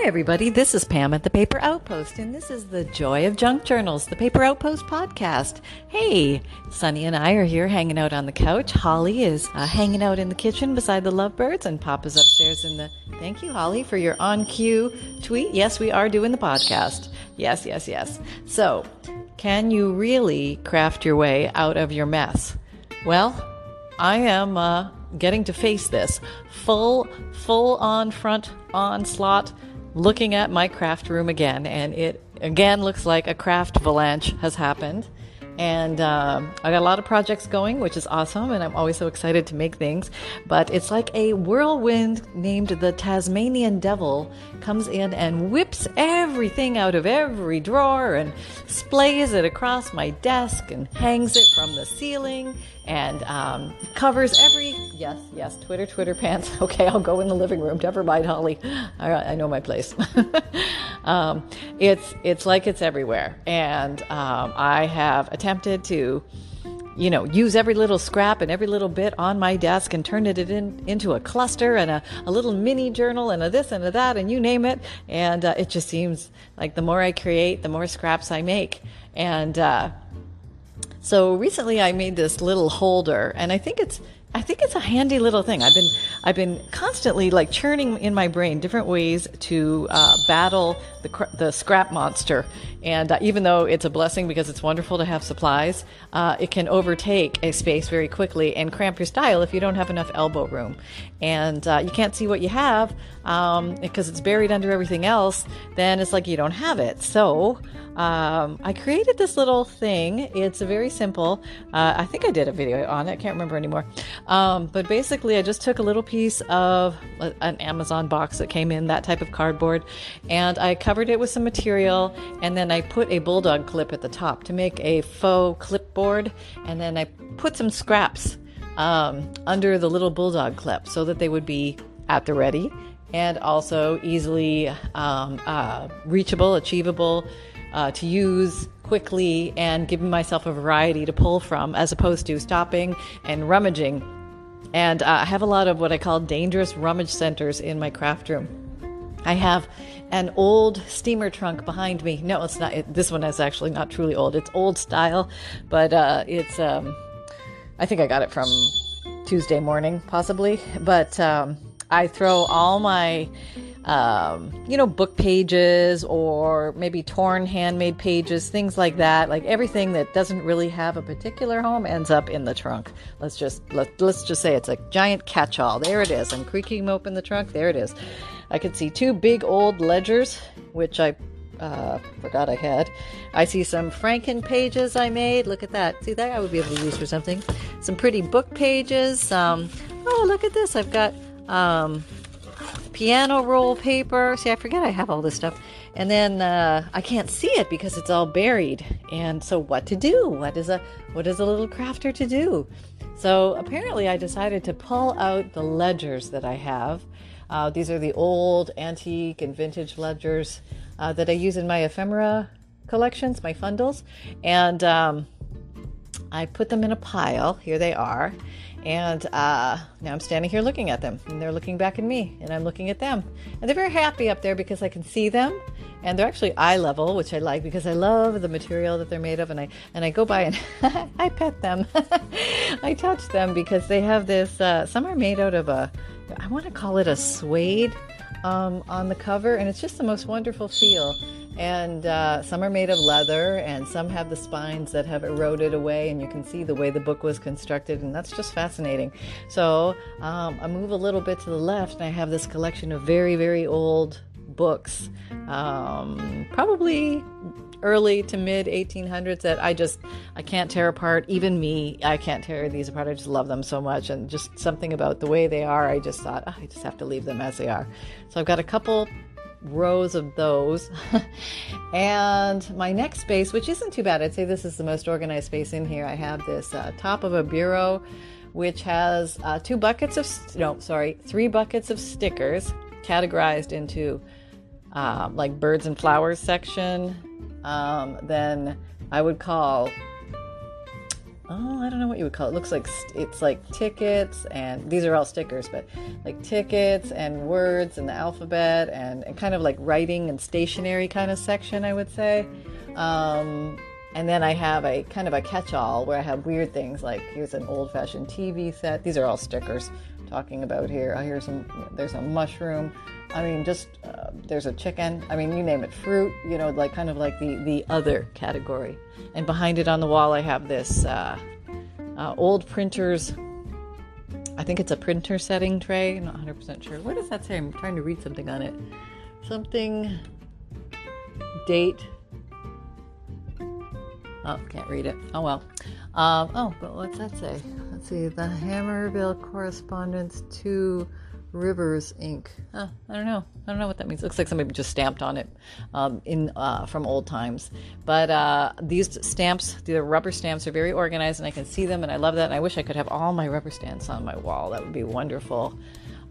Hi, everybody. This is Pam at the Paper Outpost, and this is the Joy of Junk Journals, the Paper Outpost podcast. Hey, Sunny and I are here hanging out on the couch. Holly is uh, hanging out in the kitchen beside the lovebirds, and Papa's upstairs in the. Thank you, Holly, for your on cue tweet. Yes, we are doing the podcast. Yes, yes, yes. So, can you really craft your way out of your mess? Well, I am uh, getting to face this full, full on front onslaught looking at my craft room again, and it again looks like a craft avalanche has happened. And um, I got a lot of projects going, which is awesome, and I'm always so excited to make things. But it's like a whirlwind named the Tasmanian Devil comes in and whips everything out of every drawer and splays it across my desk and hangs it from the ceiling and um, covers every yes yes Twitter Twitter pants. Okay, I'll go in the living room. Never mind, Holly. I, I know my place. um, it's it's like it's everywhere, and um, I have attempted to. You know, use every little scrap and every little bit on my desk and turn it in, into a cluster and a, a little mini journal and a this and a that and you name it. And uh, it just seems like the more I create, the more scraps I make. And uh, so recently I made this little holder and I think it's I think it's a handy little thing. I've been I've been constantly like churning in my brain different ways to uh, battle the the scrap monster. And uh, even though it's a blessing because it's wonderful to have supplies, uh, it can overtake a space very quickly and cramp your style if you don't have enough elbow room. And uh, you can't see what you have um, because it's buried under everything else. Then it's like you don't have it. So um, I created this little thing. It's very simple. Uh, I think I did a video on it. I can't remember anymore. Um, but basically, I just took a little piece of an Amazon box that came in that type of cardboard, and I covered it with some material, and then I put a bulldog clip at the top to make a faux clipboard, and then I put some scraps um, under the little bulldog clip so that they would be at the ready and also easily um, uh, reachable, achievable uh, to use quickly and giving myself a variety to pull from as opposed to stopping and rummaging. And uh, I have a lot of what I call dangerous rummage centers in my craft room. I have an old steamer trunk behind me. No, it's not. It, this one is actually not truly old. It's old style, but uh, it's. Um, I think I got it from Tuesday Morning, possibly. But um, I throw all my um, you know, book pages or maybe torn handmade pages, things like that. Like everything that doesn't really have a particular home ends up in the trunk. Let's just let, let's just say it's a giant catch-all. There it is. I'm creaking open the trunk. There it is. I can see two big old ledgers, which I uh, forgot I had. I see some Franken pages I made. Look at that. See that I would be able to use for something. Some pretty book pages. Um, oh, look at this. I've got um, piano roll paper. See, I forget I have all this stuff. And then uh, I can't see it because it's all buried. And so, what to do? What is a what is a little crafter to do? So apparently, I decided to pull out the ledgers that I have. Uh, these are the old antique and vintage ledgers uh, that I use in my ephemera collections, my fundles, and um, I put them in a pile. Here they are. And uh, now I'm standing here looking at them, and they're looking back at me, and I'm looking at them. And they're very happy up there because I can see them, and they're actually eye level, which I like because I love the material that they're made of. And I and I go by and I pet them, I touch them because they have this. Uh, some are made out of a, I want to call it a suede um, on the cover, and it's just the most wonderful feel and uh, some are made of leather and some have the spines that have eroded away and you can see the way the book was constructed and that's just fascinating so um, i move a little bit to the left and i have this collection of very very old books um, probably early to mid 1800s that I just I can't tear apart. Even me, I can't tear these apart. I just love them so much, and just something about the way they are. I just thought oh, I just have to leave them as they are. So I've got a couple rows of those. and my next space, which isn't too bad, I'd say this is the most organized space in here. I have this uh, top of a bureau, which has uh, two buckets of no, sorry, three buckets of stickers categorized into uh, like birds and flowers section, um, then I would call. Oh, I don't know what you would call it. it looks like st- it's like tickets, and these are all stickers, but like tickets and words and the alphabet and, and kind of like writing and stationery kind of section, I would say. Um, and then I have a kind of a catch all where I have weird things like here's an old fashioned TV set. These are all stickers talking about here. Oh, here's some, there's a mushroom. I mean, just uh, there's a chicken. I mean, you name it, fruit. You know, like kind of like the the other category. And behind it on the wall, I have this uh, uh, old printer's. I think it's a printer setting tray. I'm not 100% sure. What does that say? I'm trying to read something on it. Something. Date. Oh, can't read it. Oh well. Um, oh, but what's that say? Let's see. The Hammerville Correspondence to Rivers Ink. I don't know. I don't know what that means. It looks like somebody just stamped on it um, in uh, from old times. But uh, these stamps, the rubber stamps, are very organized, and I can see them, and I love that. And I wish I could have all my rubber stamps on my wall. That would be wonderful.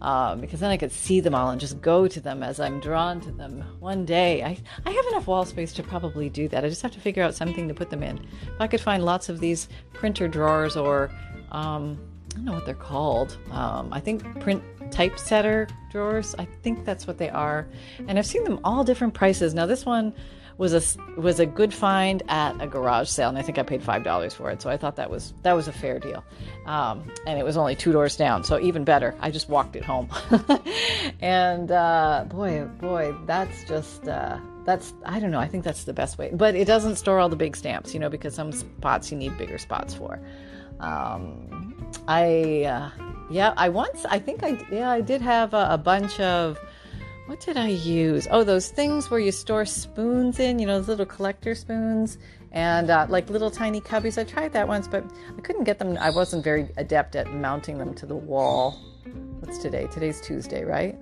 Um, because then I could see them all and just go to them as I'm drawn to them. One day, I, I have enough wall space to probably do that. I just have to figure out something to put them in. If I could find lots of these printer drawers or um, don't know what they're called. Um, I think print typesetter drawers. I think that's what they are. And I've seen them all different prices. Now this one was a was a good find at a garage sale, and I think I paid five dollars for it. So I thought that was that was a fair deal. Um, and it was only two doors down, so even better. I just walked it home. and uh, boy, boy, that's just. Uh, that's I don't know. I think that's the best way, but it doesn't store all the big stamps, you know, because some spots you need bigger spots for. Um, I uh, yeah, I once I think I yeah I did have a, a, bunch of what did I use? Oh, those things where you store spoons in, you know, those little collector spoons and uh, like little tiny cubbies. I tried that once, but I couldn't get them. I wasn't very adept at mounting them to the wall. What's today? Today's Tuesday, right?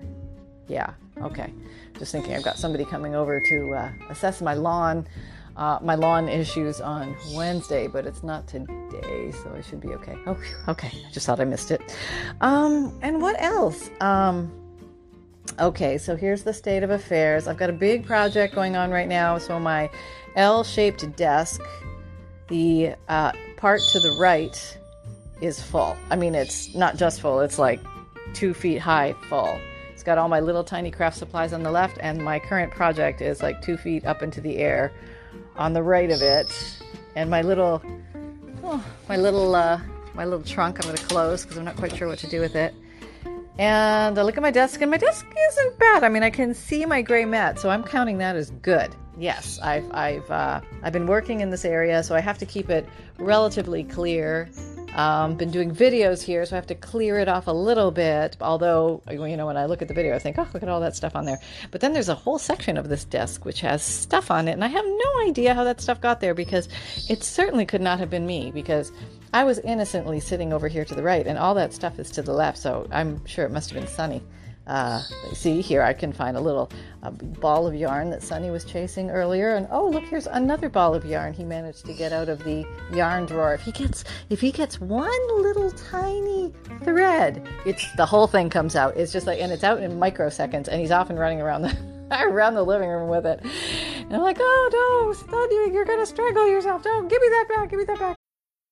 Yeah. Okay. Just thinking, I've got somebody coming over to uh, assess my lawn uh, my lawn issues on Wednesday, but it's not today, so I should be okay. Oh, okay. I just thought I missed it. Um, and what else? Um, okay, so here's the state of affairs. I've got a big project going on right now. So my L-shaped desk, the uh, part to the right is full. I mean, it's not just full; it's like two feet high full. It's got all my little tiny craft supplies on the left, and my current project is like two feet up into the air on the right of it, and my little, oh, my little, uh, my little trunk. I'm going to close because I'm not quite sure what to do with it. And I look at my desk, and my desk isn't bad. I mean, I can see my gray mat, so I'm counting that as good. Yes, I've I've uh, I've been working in this area, so I have to keep it relatively clear um, been doing videos here, so I have to clear it off a little bit. Although, you know, when I look at the video, I think, oh, look at all that stuff on there. But then there's a whole section of this desk which has stuff on it, and I have no idea how that stuff got there because it certainly could not have been me because I was innocently sitting over here to the right, and all that stuff is to the left. So I'm sure it must have been Sunny. Uh, see here, I can find a little a ball of yarn that Sunny was chasing earlier, and oh look, here's another ball of yarn he managed to get out of the yarn drawer. If he gets if he gets one little tiny thread, it's the whole thing comes out. It's just like and it's out in microseconds, and he's off and running around the around the living room with it. And I'm like, oh no, you're gonna strangle yourself. Don't give me that back. Give me that back.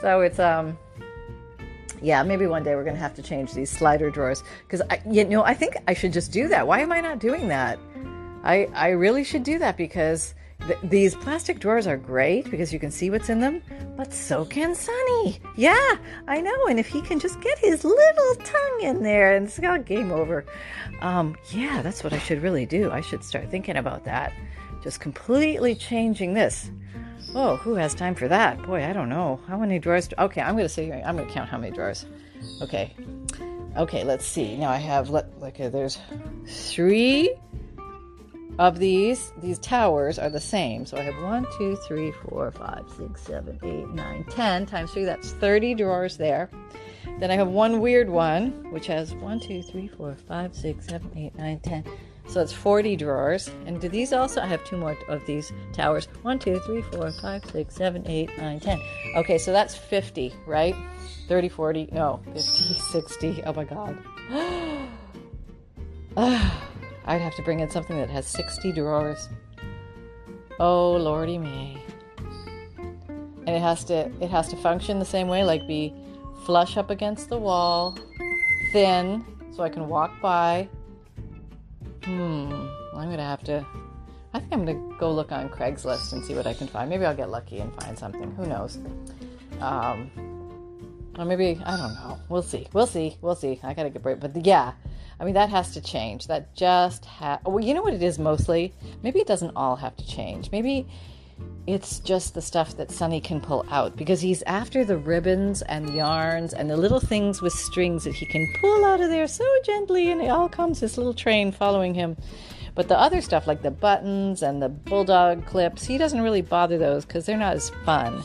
So it's um yeah, maybe one day we're going to have to change these slider drawers because you know I think I should just do that. Why am I not doing that? I I really should do that because th- these plastic drawers are great because you can see what's in them, but so can Sunny. Yeah, I know. And if he can just get his little tongue in there and it's got game over. Um, yeah, that's what I should really do. I should start thinking about that. Just completely changing this. Oh, who has time for that? Boy, I don't know. How many drawers? Do- okay, I'm going to say I'm going to count how many drawers. Okay. Okay, let's see. Now I have let like uh, there's three of these. These towers are the same. So I have one, two, three, four, five, six, seven, eight, nine, ten times three. That's thirty drawers there. Then I have one weird one, which has one, two, three, four, five, six, seven, eight, nine, ten. So it's 40 drawers. And do these also? I have two more of these towers. One, two, three, four, five, six, seven, eight, nine, ten. Okay, so that's 50, right? 30, 40, no, 50, 60. Oh my God. Ah, I'd have to bring in something that has 60 drawers. Oh lordy me. And it has to it has to function the same way, like be flush up against the wall, thin, so I can walk by. Hmm. Well, I'm gonna have to I think I'm gonna go look on Craigslist and see what I can find. Maybe I'll get lucky and find something. Who knows? Um, or maybe I don't know. We'll see. We'll see. We'll see. I gotta get break. But yeah, I mean that has to change. That just ha. Well, you know what it is mostly. Maybe it doesn't all have to change. Maybe it's just the stuff that Sunny can pull out because he's after the ribbons and the yarns and the little things with strings that he can pull out of there so gently, and it all comes this little train following him. But the other stuff, like the buttons and the bulldog clips, he doesn't really bother those because they're not as fun.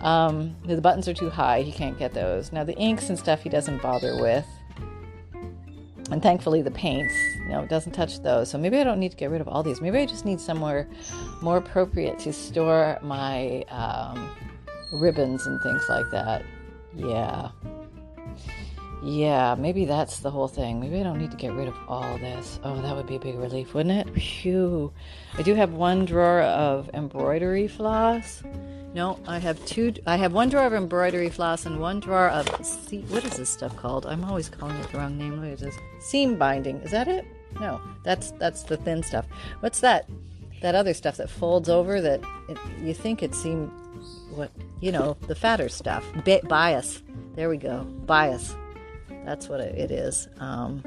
Um, the buttons are too high, he can't get those. Now, the inks and stuff he doesn't bother with. And thankfully, the paints, you know, it doesn't touch those. So maybe I don't need to get rid of all these. Maybe I just need somewhere more appropriate to store my um, ribbons and things like that. Yeah. Yeah, maybe that's the whole thing. Maybe I don't need to get rid of all this. Oh, that would be a big relief, wouldn't it? Phew. I do have one drawer of embroidery floss. No, I have two. I have one drawer of embroidery floss and one drawer of. See, what is this stuff called? I'm always calling it the wrong name. What is this? Seam binding. Is that it? No, that's that's the thin stuff. What's that? That other stuff that folds over that it, you think it seam. What you know, the fatter stuff. Bi- bias. There we go. Bias. That's what it is. Um,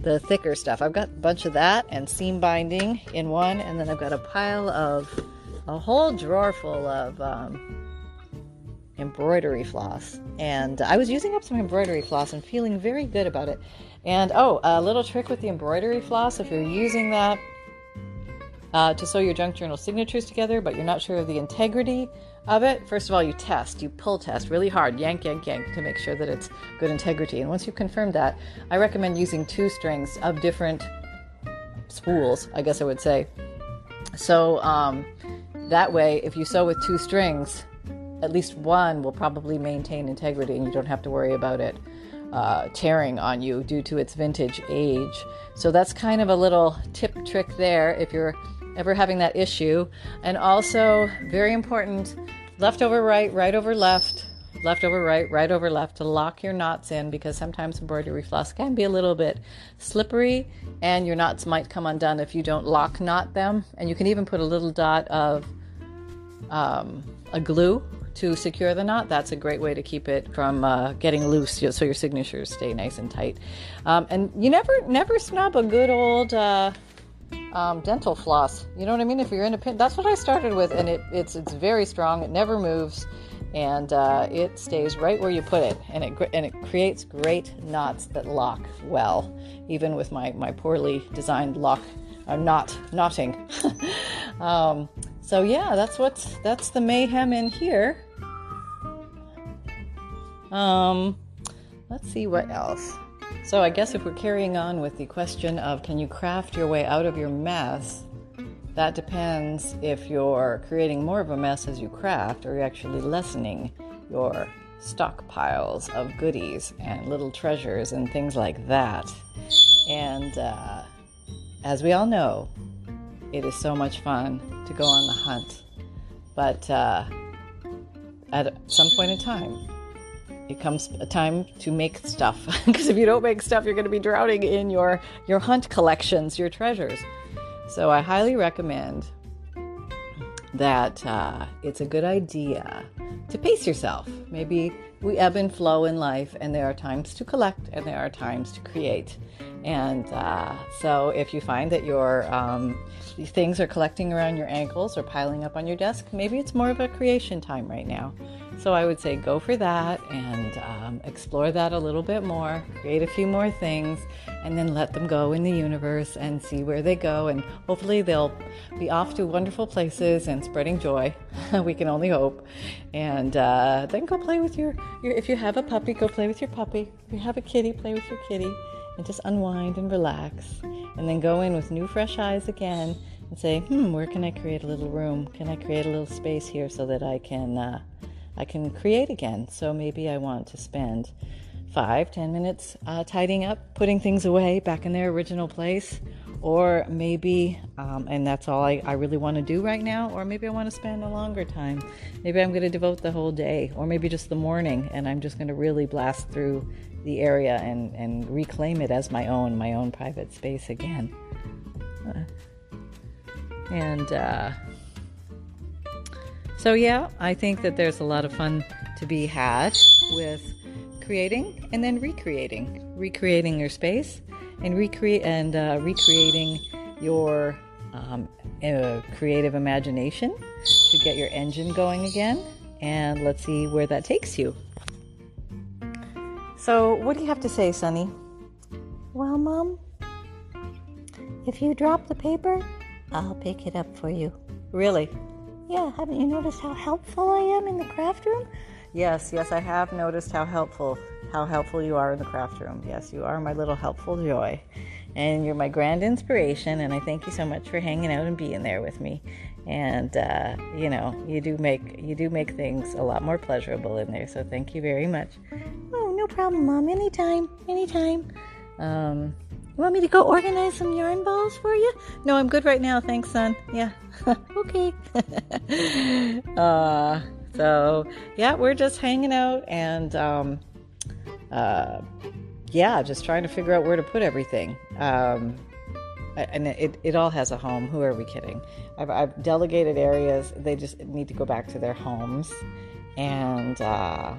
the thicker stuff. I've got a bunch of that and seam binding in one, and then I've got a pile of a whole drawer full of um, embroidery floss. And I was using up some embroidery floss and feeling very good about it. And oh, a little trick with the embroidery floss if you're using that uh, to sew your junk journal signatures together, but you're not sure of the integrity of it, first of all, you test, you pull test really hard, yank, yank, yank, to make sure that it's good integrity. And once you've confirmed that, I recommend using two strings of different spools, I guess I would say. So um, that way, if you sew with two strings, at least one will probably maintain integrity and you don't have to worry about it uh, tearing on you due to its vintage age. So that's kind of a little tip trick there if you're ever having that issue. And also, very important left over right, right over left, left over right, right over left to lock your knots in because sometimes embroidery floss can be a little bit slippery and your knots might come undone if you don't lock knot them. And you can even put a little dot of um, a glue to secure the knot. That's a great way to keep it from uh, getting loose, so your signatures stay nice and tight. Um, and you never, never snub a good old uh, um, dental floss. You know what I mean? If you're in a pin, that's what I started with, and it, it's it's very strong. It never moves, and uh, it stays right where you put it, and it and it creates great knots that lock well, even with my my poorly designed lock uh, knot knotting. um, so yeah, that's what's that's the mayhem in here. Um, let's see what else. So I guess if we're carrying on with the question of can you craft your way out of your mess, that depends if you're creating more of a mess as you craft or you're actually lessening your stockpiles of goodies and little treasures and things like that. And uh, as we all know, it is so much fun to go on the hunt. But uh, at some point in time, it comes a time to make stuff because if you don't make stuff you're going to be drowning in your your hunt collections your treasures so i highly recommend that uh, it's a good idea to pace yourself. Maybe we ebb and flow in life, and there are times to collect and there are times to create. And uh, so, if you find that your um, things are collecting around your ankles or piling up on your desk, maybe it's more of a creation time right now. So I would say go for that and um, explore that a little bit more, create a few more things, and then let them go in the universe and see where they go. And hopefully they'll be off to wonderful places and spreading joy. we can only hope. And uh, then go play with your, your, if you have a puppy, go play with your puppy. If you have a kitty, play with your kitty and just unwind and relax. And then go in with new, fresh eyes again and say, hmm, where can I create a little room? Can I create a little space here so that I can. Uh, I can create again. So maybe I want to spend five, ten minutes uh, tidying up, putting things away back in their original place. Or maybe, um, and that's all I, I really want to do right now, or maybe I want to spend a longer time. Maybe I'm going to devote the whole day, or maybe just the morning, and I'm just going to really blast through the area and, and reclaim it as my own, my own private space again. Uh, and uh, so, yeah, I think that there's a lot of fun to be had with creating and then recreating, recreating your space and recreate and uh, recreating your um, uh, creative imagination to get your engine going again. And let's see where that takes you. So, what do you have to say, Sunny? Well, Mom, if you drop the paper, I'll pick it up for you. Really? Yeah, haven't you noticed how helpful I am in the craft room? Yes, yes, I have noticed how helpful how helpful you are in the craft room. Yes, you are my little helpful joy. And you're my grand inspiration and I thank you so much for hanging out and being there with me. And uh, you know, you do make you do make things a lot more pleasurable in there. So thank you very much. Oh, no problem, Mom. Anytime. Anytime. Um you want me to go organize some yarn balls for you? No, I'm good right now. Thanks, son. Yeah. okay. uh, so, yeah, we're just hanging out and, um, uh, yeah, just trying to figure out where to put everything. Um, and it, it all has a home. Who are we kidding? I've, I've delegated areas. They just need to go back to their homes. And, uh,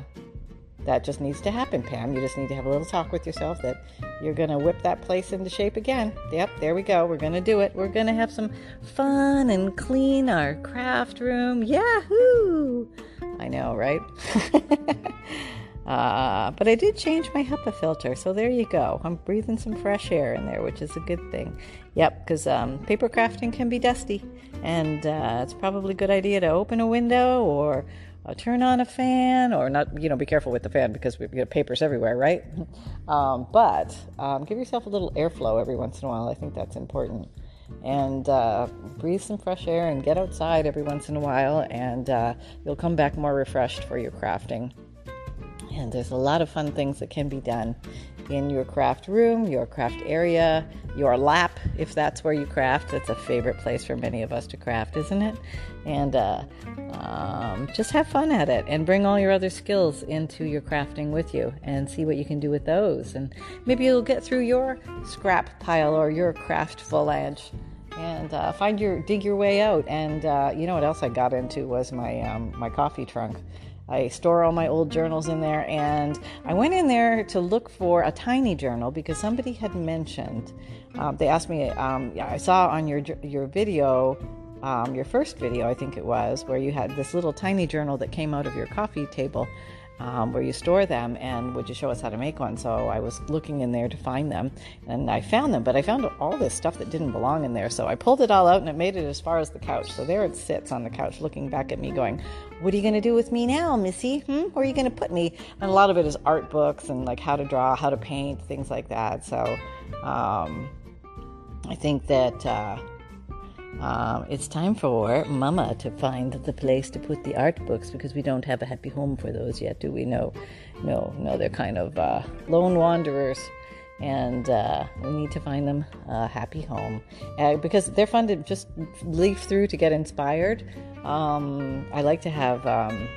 that just needs to happen, Pam. You just need to have a little talk with yourself that you're going to whip that place into shape again. Yep, there we go. We're going to do it. We're going to have some fun and clean our craft room. Yahoo! I know, right? uh, but I did change my HEPA filter, so there you go. I'm breathing some fresh air in there, which is a good thing. Yep, because um, paper crafting can be dusty, and uh, it's probably a good idea to open a window or uh, turn on a fan or not you know be careful with the fan because we get papers everywhere right? Um, but um, give yourself a little airflow every once in a while. I think that's important. And uh, breathe some fresh air and get outside every once in a while and uh, you'll come back more refreshed for your crafting. And there's a lot of fun things that can be done in your craft room, your craft area, your lap, if that's where you craft. It's a favorite place for many of us to craft, isn't it? And uh, um, just have fun at it and bring all your other skills into your crafting with you and see what you can do with those. And maybe you'll get through your scrap pile or your craft edge and uh, find your dig your way out. And uh, you know what else I got into was my um, my coffee trunk. I store all my old journals in there, and I went in there to look for a tiny journal because somebody had mentioned. Um, they asked me. Um, I saw on your your video, um, your first video, I think it was, where you had this little tiny journal that came out of your coffee table um, where you store them and would you show us how to make one. So i was looking in there to find them and i found them but i found all this stuff that didn't belong in there. So i pulled it all out and it made it as far as the couch. So there it sits on the couch looking back at me going what are you going to do with me now missy? Hmm? where are you going to put me? And a lot of it is art books and like how to draw how to paint things like that. So um, i think that uh, um, it's time for Mama to find the place to put the art books because we don't have a happy home for those yet, do we? No, no, no. They're kind of uh, lone wanderers, and uh, we need to find them a happy home uh, because they're fun to just leaf through to get inspired. Um, I like to have. Um,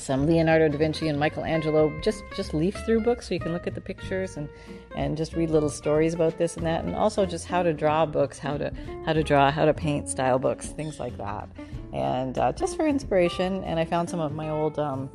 some Leonardo da Vinci and Michelangelo. Just just leaf through books so you can look at the pictures and and just read little stories about this and that, and also just how to draw books, how to how to draw, how to paint style books, things like that. and uh, just for inspiration. And I found some of my old um,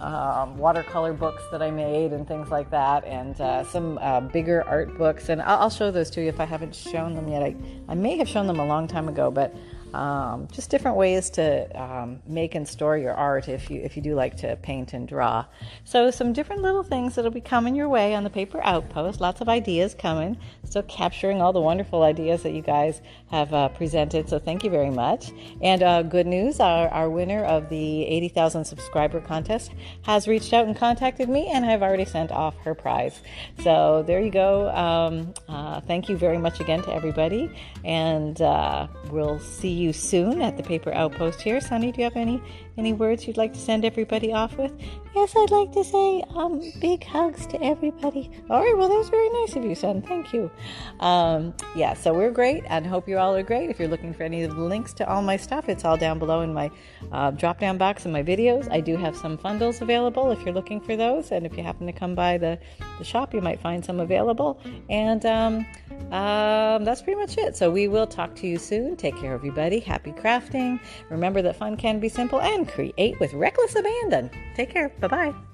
um, watercolor books that I made and things like that, and uh, some uh, bigger art books. And I'll, I'll, show those to you if I haven't shown them yet. I, I may have shown them a long time ago, but um, just different ways to um, make and store your art if you if you do like to paint and draw. So some different little things that'll be coming your way on the paper outpost. Lots of ideas coming. Still capturing all the wonderful ideas that you guys have uh, presented. So thank you very much. And uh, good news: our, our winner of the 80,000 subscriber contest has reached out and contacted me, and I've already sent off her prize. So there you go. Um, uh, thank you very much again to everybody, and uh, we'll see you you soon at the Paper Outpost here. Sunny, do you have any any words you'd like to send everybody off with? Yes, I'd like to say um, big hugs to everybody. All right, well, that was very nice of you, son. Thank you. Um, yeah, so we're great and hope you all are great. If you're looking for any of the links to all my stuff, it's all down below in my uh, drop down box in my videos. I do have some fundles available if you're looking for those. And if you happen to come by the, the shop, you might find some available. And um, um, that's pretty much it. So we will talk to you soon. Take care, everybody. Happy crafting. Remember that fun can be simple and create with reckless abandon. Take care. Bye bye.